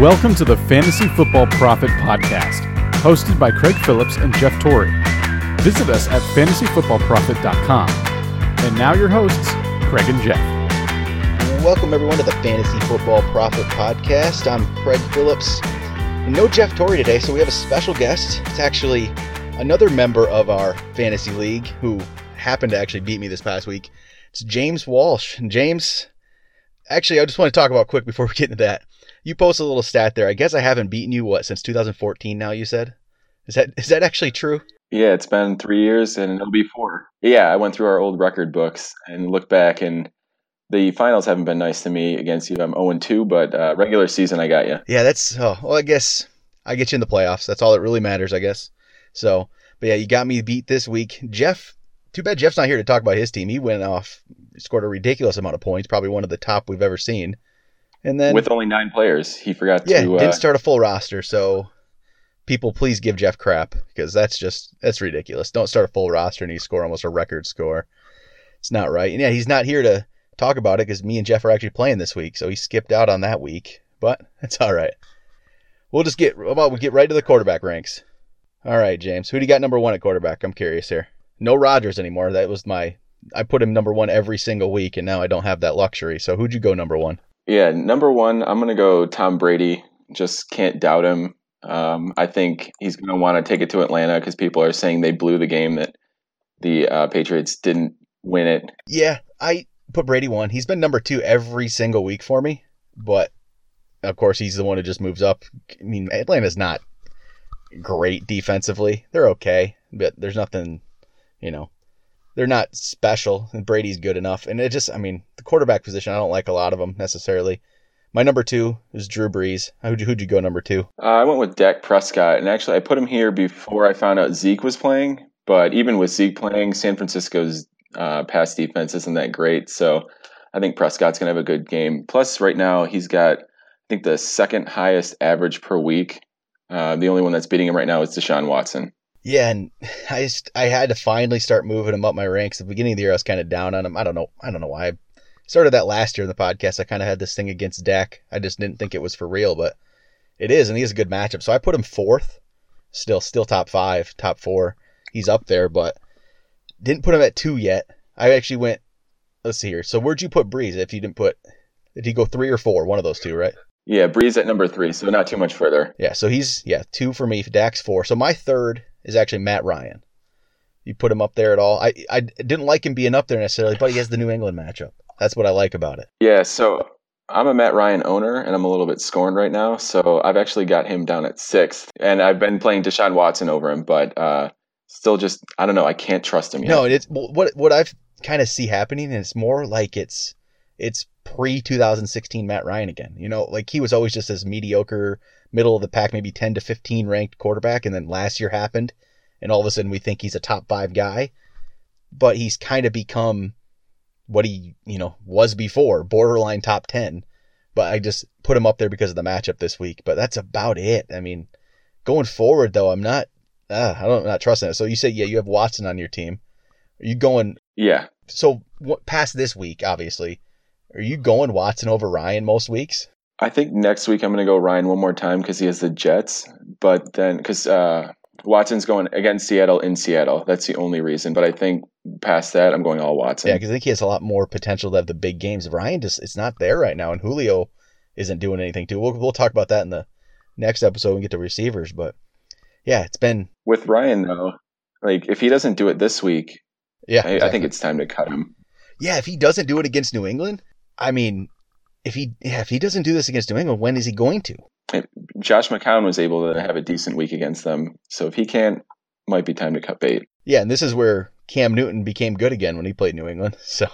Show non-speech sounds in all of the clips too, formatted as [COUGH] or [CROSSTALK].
Welcome to the Fantasy Football Profit Podcast, hosted by Craig Phillips and Jeff Torrey. Visit us at fantasyfootballprofit.com. And now your hosts, Craig and Jeff. Welcome everyone to the Fantasy Football Profit Podcast. I'm Craig Phillips. No Jeff Torrey today, so we have a special guest. It's actually another member of our fantasy league who happened to actually beat me this past week. It's James Walsh. And James, actually, I just want to talk about quick before we get into that. You posted a little stat there. I guess I haven't beaten you what since 2014. Now you said, is that is that actually true? Yeah, it's been three years and it'll be four. Yeah, I went through our old record books and looked back, and the finals haven't been nice to me against you. I'm 0 2, but uh, regular season, I got you. Yeah, that's oh well. I guess I get you in the playoffs. That's all that really matters, I guess. So, but yeah, you got me beat this week. Jeff, too bad Jeff's not here to talk about his team. He went off, scored a ridiculous amount of points, probably one of the top we've ever seen. And then With only nine players, he forgot yeah, to. Uh, didn't start a full roster. So people, please give Jeff crap because that's just that's ridiculous. Don't start a full roster and you score almost a record score. It's not right. And yeah, he's not here to talk about it because me and Jeff are actually playing this week, so he skipped out on that week. But [LAUGHS] it's all right. We'll just get about we get right to the quarterback ranks. All right, James, who do you got number one at quarterback? I'm curious here. No Rodgers anymore. That was my I put him number one every single week, and now I don't have that luxury. So who'd you go number one? Yeah, number one, I'm going to go Tom Brady. Just can't doubt him. Um, I think he's going to want to take it to Atlanta because people are saying they blew the game that the uh, Patriots didn't win it. Yeah, I put Brady one. He's been number two every single week for me, but of course he's the one who just moves up. I mean, Atlanta's not great defensively. They're okay, but there's nothing, you know, they're not special. And Brady's good enough, and it just, I mean, the quarterback position, I don't like a lot of them necessarily. My number two is Drew Brees. Who'd you, who'd you go number two? Uh, I went with Dak Prescott, and actually, I put him here before I found out Zeke was playing. But even with Zeke playing, San Francisco's uh, pass defense isn't that great. So I think Prescott's going to have a good game. Plus, right now, he's got, I think, the second highest average per week. Uh, the only one that's beating him right now is Deshaun Watson. Yeah, and [LAUGHS] I just I had to finally start moving him up my ranks. At the beginning of the year, I was kind of down on him. I don't know. I don't know why. I started that last year in the podcast. I kind of had this thing against Dak. I just didn't think it was for real, but it is, and he has a good matchup. So I put him fourth. Still, still top five, top four. He's up there, but didn't put him at two yet. I actually went. Let's see here. So where'd you put Brees? If you didn't put, did he go three or four? One of those two, right? Yeah, Brees at number three, so not too much further. Yeah. So he's yeah two for me. Dak's four. So my third is actually Matt Ryan. You put him up there at all? I I didn't like him being up there necessarily, but he has the New England matchup. That's what I like about it. Yeah, so I'm a Matt Ryan owner, and I'm a little bit scorned right now. So I've actually got him down at sixth, and I've been playing Deshaun Watson over him, but uh, still just I don't know. I can't trust him yet. No, it's what what I've kind of see happening, and it's more like it's it's pre 2016 Matt Ryan again. You know, like he was always just this mediocre, middle of the pack, maybe 10 to 15 ranked quarterback, and then last year happened, and all of a sudden we think he's a top five guy, but he's kind of become what he you know was before, borderline top 10. But I just put him up there because of the matchup this week. But that's about it. I mean, going forward though, I'm not. Uh, I don't I'm not trusting it. So you say yeah, you have Watson on your team. Are you going? Yeah. So what, past this week, obviously, are you going Watson over Ryan most weeks? I think next week I'm going to go Ryan one more time because he has the Jets. But then, because uh, Watson's going against Seattle in Seattle. That's the only reason. But I think past that, I'm going all Watson. Yeah, because I think he has a lot more potential to have the big games. Ryan just it's not there right now, and Julio isn't doing anything too. We'll we'll talk about that in the next episode when we get to receivers. But yeah, it's been with Ryan though. Like if he doesn't do it this week, yeah, I, I think it's time to cut him. yeah. If he doesn't do it against New England, I mean, if he yeah, if he doesn't do this against New England, when is he going to? Josh McCown was able to have a decent week against them, so if he can't, might be time to cut bait. Yeah, and this is where Cam Newton became good again when he played New England. [LAUGHS] So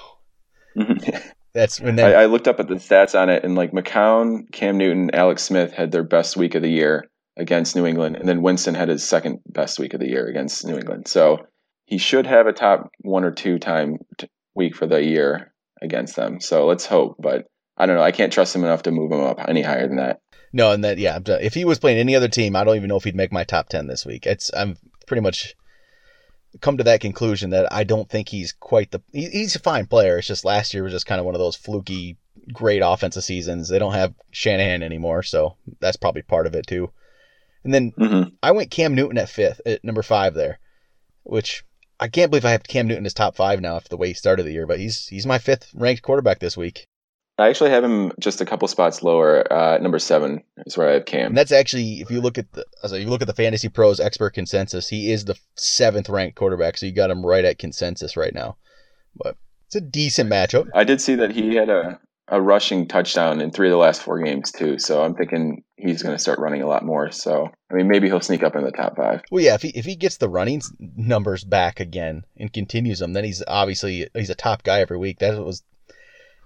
mm-hmm. that's when I, they I looked up at the stats on it, and like McCown, Cam Newton, Alex Smith had their best week of the year against New England, and then Winston had his second best week of the year against New England. So he should have a top one or two time t- week for the year against them. So let's hope, but I don't know. I can't trust him enough to move him up any higher than that. no, and that yeah, if he was playing any other team, I don't even know if he'd make my top ten this week. It's I'm pretty much come to that conclusion that I don't think he's quite the he, he's a fine player. It's just last year was just kind of one of those fluky great offensive seasons. They don't have Shanahan anymore, so that's probably part of it too. And then hmm I went Cam Newton at fifth, at number five there, which I can't believe I have Cam Newton as top five now after the way he started the year. But he's he's my fifth ranked quarterback this week, I actually have him just a couple spots lower. Uh, number seven is where I have Cam. and that's actually if you look at the so you look at the Fantasy Pros expert consensus, he is the seventh ranked quarterback. So you got him right at consensus right now. But it's a decent matchup. I did see that he had a, a rushing touchdown in three of the last four games too. So I'm thinking he's going to start running a lot more. So I mean, maybe he'll sneak up in the top five. Well, yeah, if he if he gets the running numbers back again and continues them, then he's obviously he's a top guy every week. That was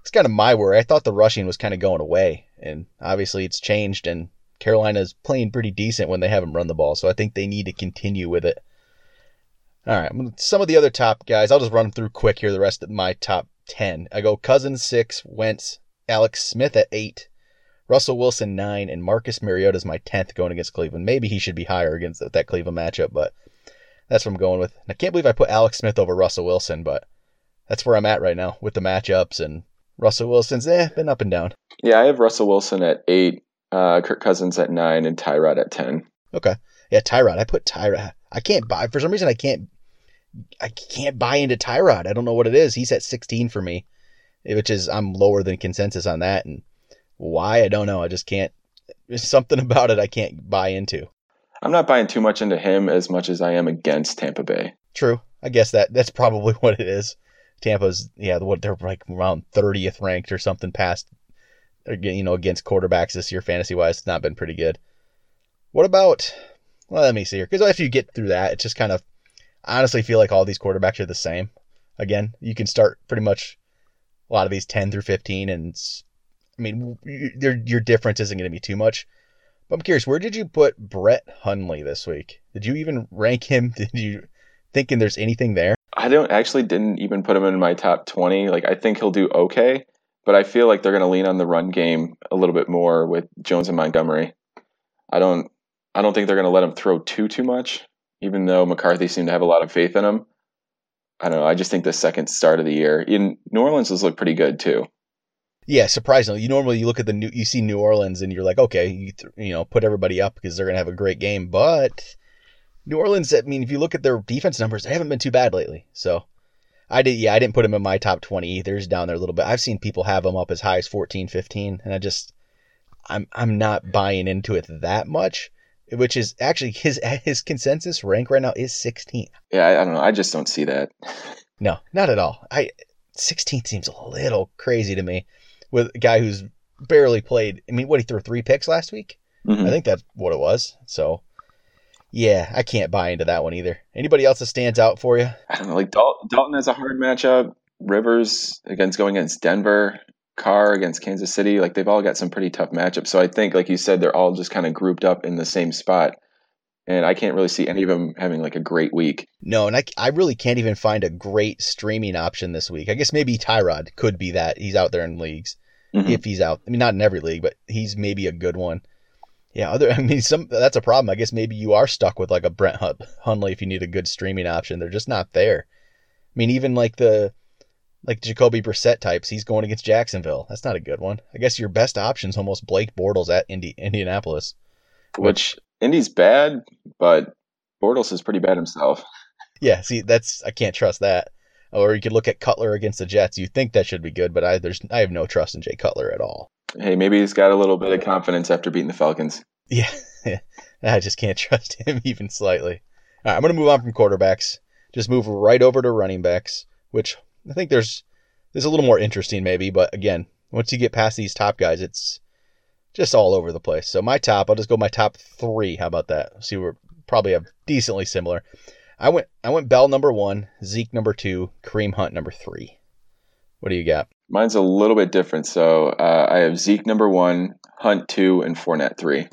it's kind of my worry. I thought the rushing was kind of going away, and obviously it's changed. And Carolina's playing pretty decent when they haven't run the ball, so I think they need to continue with it. All right, some of the other top guys, I'll just run through quick here. The rest of my top ten, I go Cousins six, Wentz, Alex Smith at eight, Russell Wilson nine, and Marcus Mariota is my tenth going against Cleveland. Maybe he should be higher against that, that Cleveland matchup, but that's what I'm going with. I can't believe I put Alex Smith over Russell Wilson, but that's where I'm at right now with the matchups and Russell Wilson's eh, been up and down. Yeah, I have Russell Wilson at eight, uh, Kirk Cousins at nine, and Tyrod at ten. Okay. Yeah, Tyrod. I put Tyrod. I can't buy for some reason I can't I can't buy into Tyrod. I don't know what it is. He's at 16 for me, which is I'm lower than consensus on that and why I don't know. I just can't there's something [LAUGHS] about it I can't buy into. I'm not buying too much into him as much as I am against Tampa Bay. True. I guess that that's probably [LAUGHS] what it is. Tampa's yeah, what they're like around 30th ranked or something past you know, against quarterbacks this year fantasy wise. It's not been pretty good. What about well, let me see here. Because after you get through that, it's just kind of Honestly feel like all these quarterbacks are the same. Again, you can start pretty much a lot of these 10 through 15 and I mean, your your difference isn't going to be too much. But I'm curious, where did you put Brett Hundley this week? Did you even rank him? [LAUGHS] Did you thinking there's anything there? I don't actually didn't even put him in my top 20. Like I think he'll do okay, but I feel like they're going to lean on the run game a little bit more with Jones and Montgomery. I don't I don't think they're going to let him throw too too much, even though McCarthy seemed to have a lot of faith in him. I don't know. I just think the second start of the year in New Orleans has looked pretty good too. Yeah, surprisingly, you normally you look at the new, you see New Orleans and you're like, okay, you, th- you know, put everybody up because they're gonna have a great game. But New Orleans, I mean, if you look at their defense numbers, they haven't been too bad lately. So I did, yeah, I didn't put them in my top 20 either. He's down there a little bit. I've seen people have them up as high as 14, 15, and I just, I'm, I'm not buying into it that much. Which is actually his [LAUGHS] his consensus rank right now is 16th. Yeah, I, I don't know. I just don't see that. [LAUGHS] No, not at all. I 16th seems a little crazy to me with a guy who's barely played. I mean, what he threw three picks last week? Mhm. I think that's what it was. So, yeah, I can't buy into that one either. Anybody else that stands out for you? I don't know. Like Dal- Dalton has a hard matchup. Rivers against going against Denver. Carr against Kansas City. Like they've all got some pretty tough matchups. So I think, like you said, they're all just kind of grouped up in the same spot. And I can't really see any of them having like a great week. No, and I, I really can't even find a great streaming option this week. I guess maybe Tyrod could be that. He's out there in leagues. Mhm. If he's out, I mean, not in every league, but he's maybe a good one. Yeah, other. [LAUGHS] I mean, some that's a problem. I guess maybe you are stuck with like a Brett Hundley if you need a good streaming option. They're just not there. I mean, even like the like Jacoby Brissett types, he's going against Jacksonville. That's not a good one. I guess your best option's almost Blake Bortles at Indi- Indianapolis. Which Indy's bad, but Bortles is pretty bad himself. [LAUGHS] Yeah, see, that's I can't trust that. Or you could look at Cutler against the Jets. You think that should be good, but I there's I have no trust in Jay Cutler at all. Hey, maybe he's got a little bit of confidence after beating the Falcons. Yeah, [LAUGHS] I just can't [LAUGHS] trust him even slightly. All right, I'm gonna move on from quarterbacks. Just move right over to running backs, which I think there's there's a little more interesting maybe, but again, once you get past these top guys, it's just all over the place. So my top, I'll just go my top three. How about that? See, we're probably have decently similar. I went I went Bell number one, Zeke number two, Kareem Hunt number three. What do you got? Mine's a little bit different. So uh, I have Zeke number one, Hunt two, and Fournette three.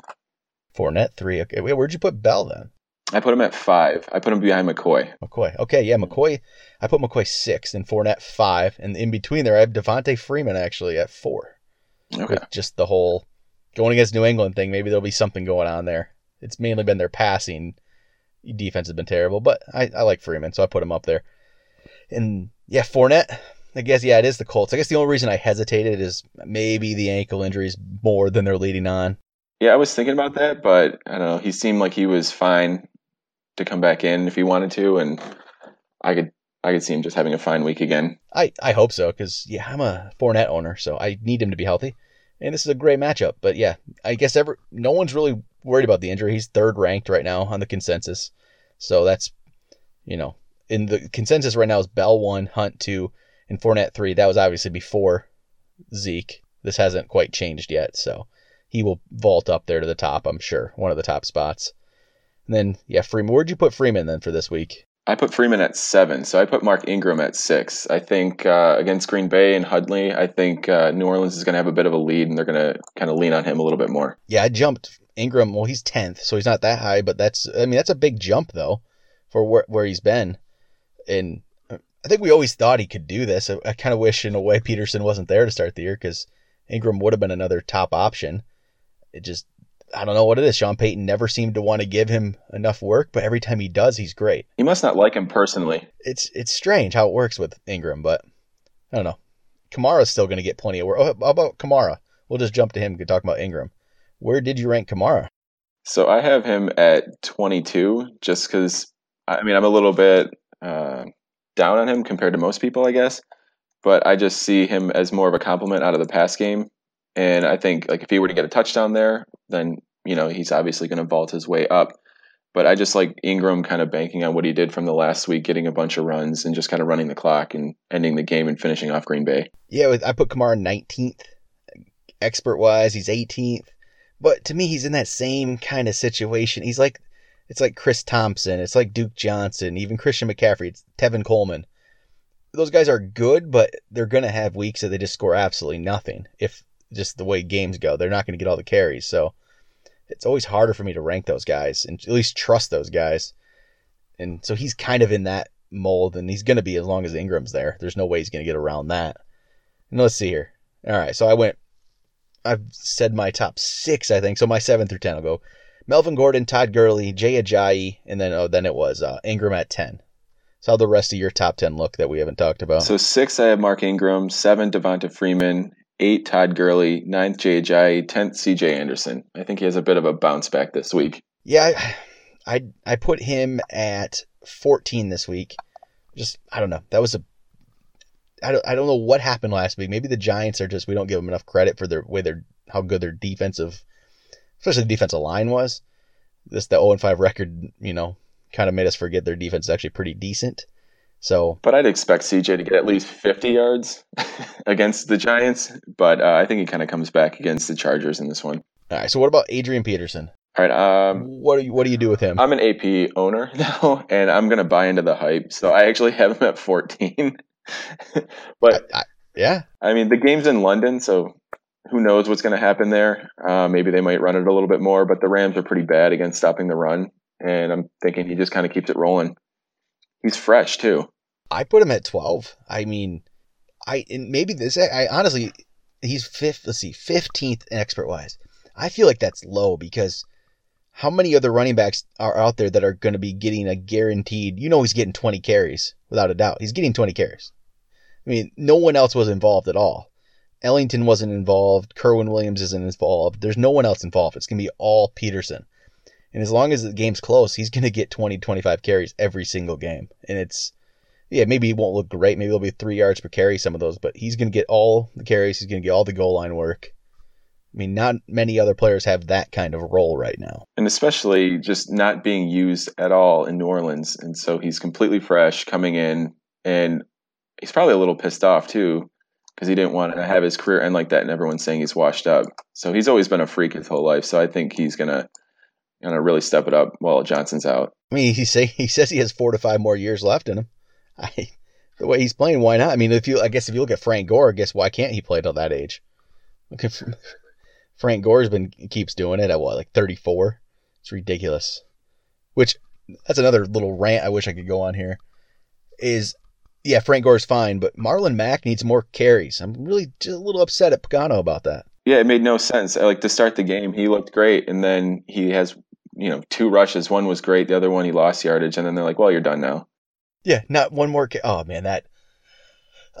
Fournette three. Okay, wait, where'd you put Bell then? I put him at five. I put him behind McCoy. McCoy. Okay, yeah, McCoy. I put McCoy six and Fournette five, and in between there I have Devonta Freeman actually at four. Okay. With just the whole going against New England thing, maybe there'll be something going on there. It's mainly been their passing defense has been terrible, but I, I like Freeman, so I put him up there. And yeah, Fournette. I guess yeah, it is the Colts. I guess the only reason I hesitated is maybe the ankle injuries more than they're leading on. Yeah, I was thinking about that, but I don't know. He seemed like he was fine to come back in if he wanted to, and I could I could see him just having a fine week again. I, I hope so because yeah, I'm a Fournette owner, so I need him to be healthy, and this is a great matchup. But yeah, I guess ever no one's really worried about the injury. He's third ranked right now on the consensus, so that's you know in the consensus right now is Bell one, Hunt two, and Fournette three. That was obviously before Zeke. This hasn't quite changed yet, so he will vault up there to the top. I'm sure one of the top spots. And then yeah, Freeman. Where'd you put Freeman then for this week? I put Freeman at seven, so I put Mark Ingram at six. I think uh, against Green Bay and Hundley, I think uh, New Orleans is going to have a bit of a lead, and they're going to kind of lean on him a little bit more. Yeah, I jumped Ingram. Well, he's tenth, so he's not that high, but that's I mean that's a big jump though for where where he's been. And I think we always thought he could do this. I, I kind of wish in a way Peterson wasn't there to start the year because Ingram would have been another top option. It just I don't know what it is. Sean Payton never seemed to want to give him enough work, but every time he does, he's great. He must not like him personally. It's it's strange how it works with Ingram, but I don't know. Kamara's still going to get plenty of work. Oh, how about Kamara? We'll just jump to him and talk about Ingram. Where did you rank Kamara? So I have him at 22, just because. I mean, I'm a little bit uh, down on him compared to most people, I guess. But I just see him as more of a compliment out of the pass game and I think like if he were to get a touchdown there, then you know he's obviously going to vault his way up. But I just like Ingram kind of banking on what he did from the last week, getting a bunch of runs and just kind of running the clock and ending the game and finishing off Green Bay. Yeah, I put Kamara 19th. Expert wise, he's 18th. But to me, he's in that same kind of situation. He's like, it's like Chris Thompson, it's like Duke Johnson, even Christian McCaffrey, it's Tevin Coleman. Those guys are good, but they're going to have weeks that they just score absolutely nothing. If just the way games go. They're not going to get all the carries. So it's always harder for me to rank those guys and at least trust those guys. And so he's kind of in that mold and he's going to be as long as Ingram's there. There's no way he's going to get around that. And let's see here. All right. So I went, I've said my top six, I think. So my seven through 10 will go Melvin Gordon, Todd Gurley, Jay Ajayi, and then, oh, then it was uh, Ingram at 10. So how the rest of your top 10 look that we haven't talked about? So six, I have Mark Ingram, seven, Devonta Freeman, eight Todd Gurley, ninth JJ, tenth CJ Anderson. I think he has a bit of a bounce back this week. Yeah, I, I, I put him at 14 this week. Just I don't know. That was a I don't I don't know what happened last week. Maybe the Giants are just we don't give them enough credit for their way their how good their defensive, especially the defensive line was. This the 0 5 record, you know, kind of made us forget their defense is actually pretty decent. So, but I'd expect CJ to get at least 50 yards [LAUGHS] against the Giants. But uh, I think he kind of comes back against the Chargers in this one. All right. So, what about Adrian Peterson? All right. Um, what do you What do you do with him? I'm an AP owner [LAUGHS] now, and I'm gonna buy into the hype. So I actually have him at 14. [LAUGHS] but I, I, yeah, I mean the game's in London, so who knows what's going to happen there? Uh, maybe they might run it a little bit more, but the Rams are pretty bad against stopping the run, and I'm thinking he just kind of keeps it rolling. He's fresh too. I put him at 12. I mean, I maybe this. I honestly, he's fifth. Let's see, 15th in expert wise. I feel like that's low because how many other running backs are out there that are going to be getting a guaranteed? You know, he's getting 20 carries without a doubt. He's getting 20 carries. I mean, no one else was involved at all. Ellington wasn't involved. Kerwynn Williams isn't involved. There's no one else involved. It's going to be all Peterson. And as long as the game's close, he's going to get 20, 25 carries every single game. And it's, yeah, maybe he won't look great. Maybe it'll be three yards per carry, some of those, but he's going to get all the carries. He's going to get all the goal line work. I mean, not many other players have that kind of role right now. And especially just not being used at all in New Orleans. And so he's completely fresh coming in, and he's probably a little pissed off too because he didn't want to have his career end like that, and everyone's saying he's washed up. So he's always been a freak his whole life. So I think he's gonna gonna really step it up while Johnson's out. I mean, he say he says he has four to five more years left in him. [LAUGHS] I, the way he's playing, why not? I mean, if you, I guess if you look at Frank Gore, I guess why can't he play till that age? Look at Frank Gore's been keeps doing it at what, like 34? It's ridiculous. Which that's another little rant I wish I could go on here. Is yeah, Frank Gore's fine, but Marlon Mack needs more carries. I'm really just a little upset at Pagano about that. Yeah, it made no sense. Like to start the game, he looked great, and then he has you know two rushes. One was great, the other one he lost yardage, and then they're like, "Well, you're done now." Yeah, not one more. Ca- oh man, that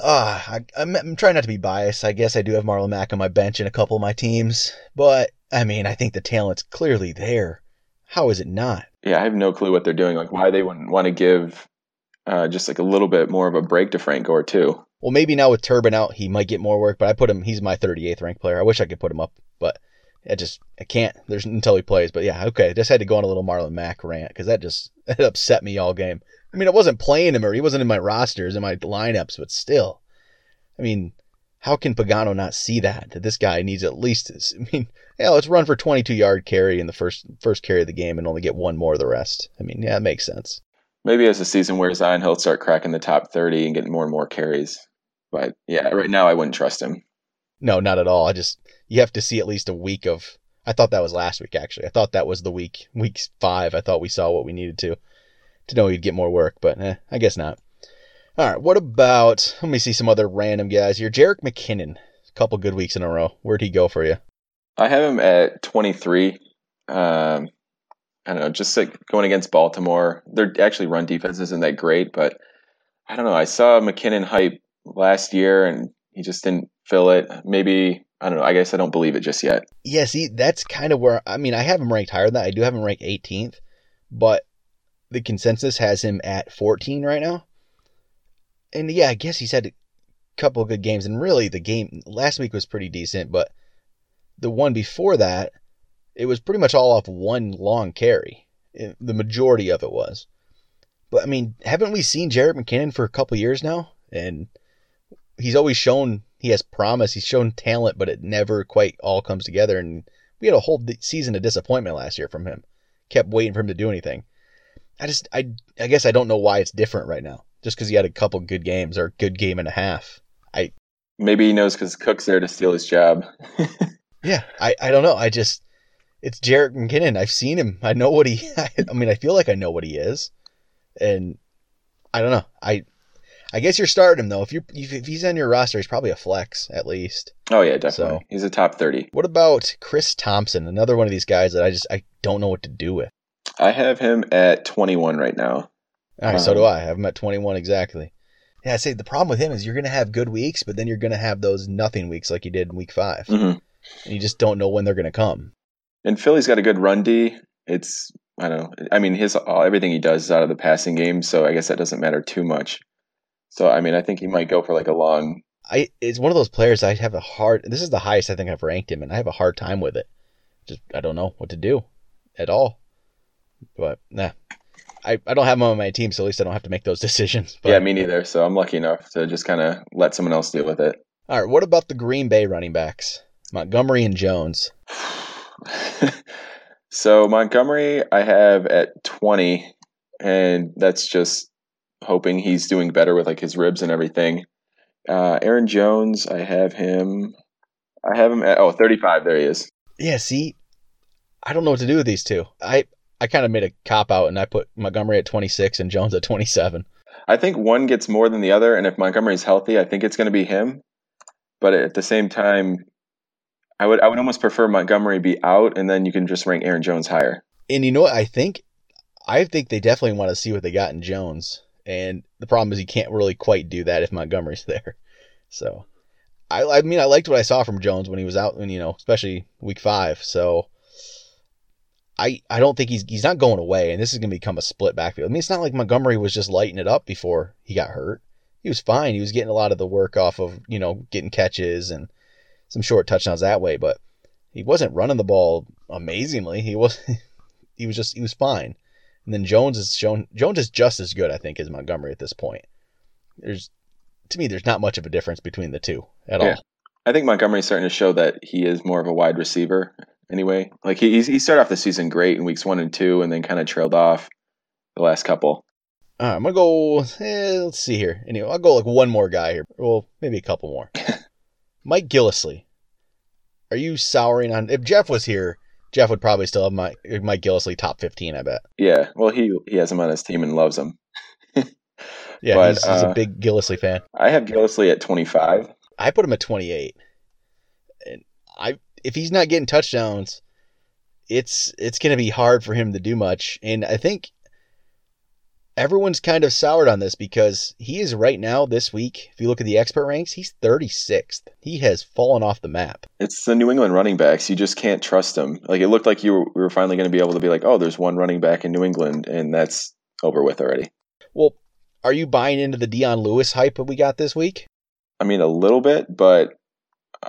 Uh, I, I'm, I'm trying not to be biased. I guess I do have Marlon Mack on my bench in a couple of my teams, but I mean, I think the talent's clearly there. How is it not? Yeah, I have no clue what they're doing. Like why they wouldn't want to give uh, just like a little bit more of a break to Frank Gore too. Well, maybe now with Turbin out, he might get more work, but I put him. He's my 38th ranked player. I wish I could put him up, but I just I can't. There's until he plays. But yeah, okay. Just had to go on a little Marlon Mack rant because that just [LAUGHS] it upset me all game. I mean, I wasn't playing him or he wasn't in my rosters in my lineups, but still, I mean, how can Pagano not see that that this guy needs at least? His, [LAUGHS] I mean, yeah, let's run for 22 yard carry in the first first carry of the game and only get one more of the rest. I mean, yeah, it makes sense. Maybe as the season wears on, he'll start cracking the top 30 and getting more and more carries. But yeah, right now I wouldn't trust him. No, not at all. I just you have to see at least a week of. I thought that was last week actually. I thought that was the week week five. I thought we saw what we needed to to know he'd get more work, but eh, I guess not. All right, what about? Let me see some other random guys here. Jerick McKinnon, a couple good weeks in a row. Where'd he go for you? I have him at 23. Um, I don't know, just like going against Baltimore. Their actually run defense isn't that great, but I don't know. I saw McKinnon hype last year and he just didn't fill it. Maybe I don't know. I guess I don't believe it just yet. Yeah, see, that's kind of where I mean, I have him ranked higher than that. I do have him ranked 18th, but the consensus has him at 14 right now. And yeah, I guess he's had a couple good games, and really the game last week was pretty decent, but the one before that, it was pretty much all off one long carry. The majority of it was. But I mean, haven't we seen Jerick McKinnon for a couple years now? And he's always shown he has promise. He's shown talent, but it never quite all comes together. And we had a whole season of disappointment last year from him. Kept waiting for him to do anything. I just, I, I guess I don't know why it's different right now. Just because he had a couple good games or a good game and a half. I maybe he knows because Cook's there to steal his job. [LAUGHS] yeah, I, I don't know. I just, it's Jerick McKinnon. I've seen him. I know what he. [LAUGHS] I mean, I feel like I know what he is, and I don't know. I I guess you're starting him though. If you if he's on your roster, he's probably a flex at least. Oh yeah, definitely. So, he's a top thirty. What about Chris Thompson? Another one of these guys that I just I don't know what to do with. I have him at twenty one right now. All right, um, so do I. I have him at twenty one exactly. Yeah, I say the problem with him is you're gonna have good weeks, but then you're gonna have those nothing weeks like you did in week 5 mm-hmm. and you just don't know when they're gonna come. And Philly's got a good run D. It's I don't know. I mean, his everything he does is out of the passing game, so I guess that doesn't matter too much. So I mean, I think he might go for like a long. I it's one of those players I have a hard. This is the highest I think I've ranked him, and I have a hard time with it. Just I don't know what to do at all. But nah, I, I don't have him on my team, so at least I don't have to make those [LAUGHS] decisions. But, yeah, me neither. So I'm lucky enough to just kind of let someone else deal with it. All right, what about the Green Bay running backs, Montgomery and Jones? [LAUGHS] so Montgomery, I have at 20, and that's just hoping he's doing better with like his ribs and everything. Uh, Aaron Jones, I have him. I have him at oh 35. There he is. Yeah. See, I don't know what to do with these two. I I kind of made a cop out and I put Montgomery at 26 and Jones at 27. I think one gets more than the other, and if Montgomery's healthy, I think it's going to be him. But at the same time, I would I would almost prefer Montgomery be out, and then you can just rank Aaron Jones higher. And you know what? I think I think they definitely want to see what they got in Jones. And the problem is you can't really quite do that if Montgomery's [LAUGHS] there. So I, I mean I liked what I saw from Jones when he was out when you know, especially week five. So I I don't think he's he's not going away and this is gonna become a split backfield. I mean it's not like Montgomery was just lighting it up before he got hurt. He was fine. He was getting a lot of the work off of, you know, getting catches and some short touchdowns that way, but he wasn't running the ball amazingly. He was [LAUGHS] he was just he was fine. And then Jones is shown Jones is just as good, I think, as Montgomery at this point. There's to me, there's not much of a difference between the two at yeah. all. I think Montgomery's starting to show that he is more of a wide receiver anyway. Like he he started off the season great in weeks one and two, and then kind of trailed off the last couple. Right, I'm gonna go. Eh, let's see here. Anyway, I'll go like one more guy here. Well, maybe a couple more. [LAUGHS] Mike Gillislee. Are you souring on? If Jeff was here, Jeff would probably still have Mike, Mike Gillislee top 15, I bet. Yeah, well, he he has him on his team and loves him. [LAUGHS] yeah, but, he's, he's uh, a big Gillislee fan. I have Gillislee at 25. I put him at 28. And I if he's not getting touchdowns, it's it's going to be hard for him to do much. And I think everyone's kind of soured on this because he is right now this week. If you look at the expert ranks, he's 36th. He has fallen off the map. It's the New England running backs. You just can't trust them. Like it looked like you were, we were finally going to be able to be like, oh, there's one running back in New England, and that's over with already. Well, are you buying into the Dion Lewis hype that we got this week? I mean, a little bit, but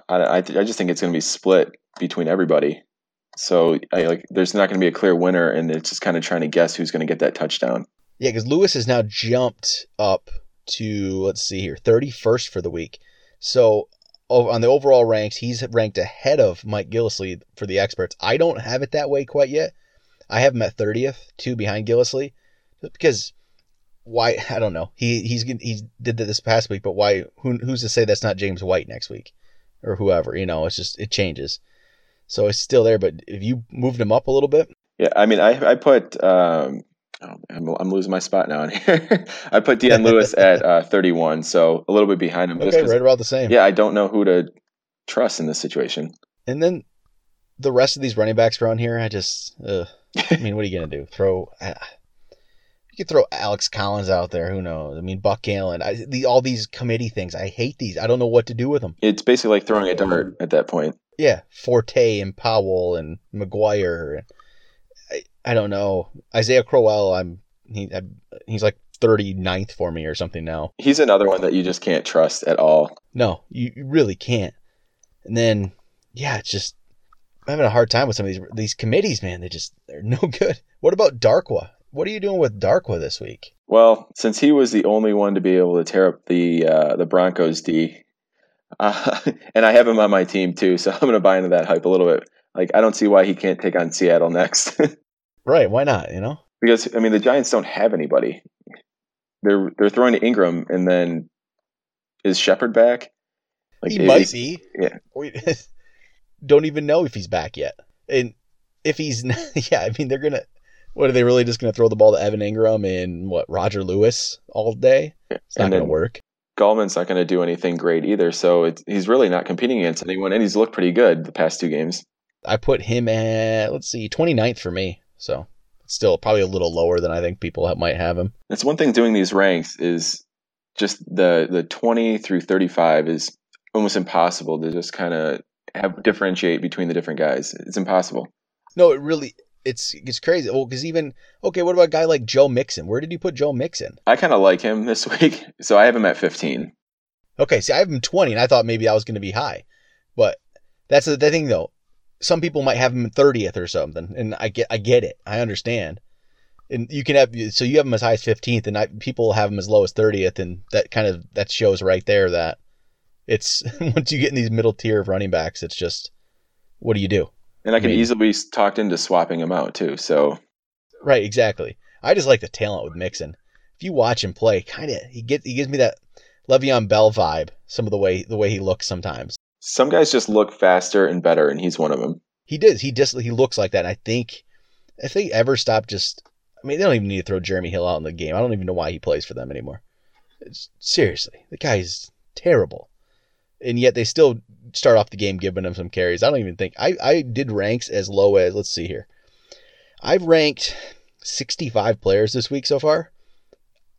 I, I, I just think it's going to be split between everybody. So I, like, there's not going to be a clear winner, and it's just kind of trying to guess who's going to get that touchdown. Yeah, because Lewis has now jumped up to let's see here, 31st for the week. So on the overall ranks, he's ranked ahead of Mike Gillislee for the experts. I don't have it that way quite yet. I have him at 30th, two behind Gillislee, because why? [LAUGHS] I don't know. He he's he did that this past week, but why? Who, who's to say that's not James White next week, or whoever? You know, it's just it changes. So it's still there, but if you moved him up a little bit, yeah. I mean, I I put um, oh, I'm, I'm losing my spot now. [LAUGHS] I put Dion Lewis [LAUGHS] at uh, 31, so a little bit behind him. Okay, right about the same. Yeah, I don't know who to trust in this situation. And then the rest of these running backs around here, I just, uh, I mean, what are you gonna do? Throw? Uh, you could throw Alex Collins out there. Who knows? I mean, Buck Allen. I, the, all these committee things. I hate these. I don't know what to do with them. It's basically like throwing a dart at that point. Yeah, Forte and Powell and McGuire. I, I don't know. Isaiah Crowell. I'm he. He's like 39th for me or something now. He's another one that you just can't trust at all. No, you, you really can't. And then, yeah, it's just I'm having a hard time with some of these these committees, man. They just they're [LAUGHS] no good. What about Darkwa? What are you doing with Darkwa this week? Well, since he was the only one to be able to tear up the uh, the Broncos D, [LAUGHS] uh, and I have him on my team too, so [LAUGHS] I'm going to buy into that hype a little bit. Like I don't see why he can't take on Seattle next. Right? Why not? You know? Because I mean, the Giants don't have anybody. They're they're throwing to Ingram, and then is Shepard back? Like, he might be. Yeah. We [LAUGHS] don't even know if he's back yet, and if he's, [LAUGHS] yeah, I mean, they're gonna what are they really just going to throw the ball to Evan Engram and what Roger Lewis all day? It's not going to work. Gallman's not going to do anything great either, so he's really not competing against anyone, and he's looked pretty good the past two games. I put him at let's see, 29th for me, so still probably a little lower than I think people might have him. That's one thing doing these ranks is just the the 20 through 35 is almost impossible to just kind of have differentiate between the different guys. It's impossible. No, it really it's it's crazy. Well, because even okay, what about a guy like Joe Mixon? Where did you put Joe Mixon? I kind of like him this [LAUGHS] week, so I have him at 15. Okay, see, I have him 20, and I thought maybe I was going to be high, but that's the, the thing though. Some people might have him 30th or something, and I get I get it, I understand. And you can have so you have him as high as 15th, and I, people have him as low as 30th, and that kind of that shows right there that it's [LAUGHS] once you get in these middle tier of running backs, it's just what do you do? And I can I mean, easily be talked into swapping him out too. So Right, exactly. I just like the talent with Mixon. If you watch him play, kind of he gets he gives me that Le'Veon Bell vibe. Some of the way the way he looks sometimes. Some guys just look faster and better, and he's one of them. He does. He just he looks like that. I think if they ever stop, just I mean, they don't even need to throw Jeremy Hill out in the game. I don't even know why he plays for them anymore. It's, seriously, the guy is terrible, and yet they still start off the game giving him some carries. I don't even think I, I did ranks as low as let's see here. I've ranked 65 players this week so far.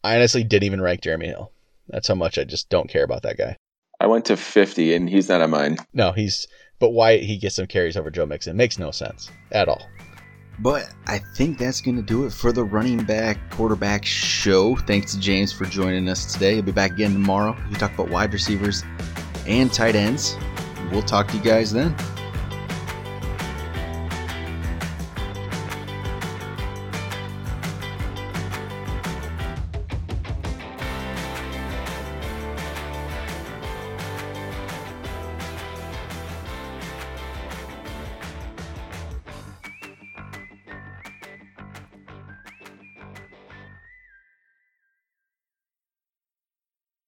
I honestly didn't even rank Jeremy Hill. That's how much I just don't care about that guy. I went to 50 and he's not on mine. No, he's but why he gets some carries over Joe Mixon makes no sense at all. But I think that's going to do it for the running back quarterback show. Thanks to James for joining us today. He'll be back again tomorrow. We talk about wide receivers and tight ends. We'll talk to you guys then.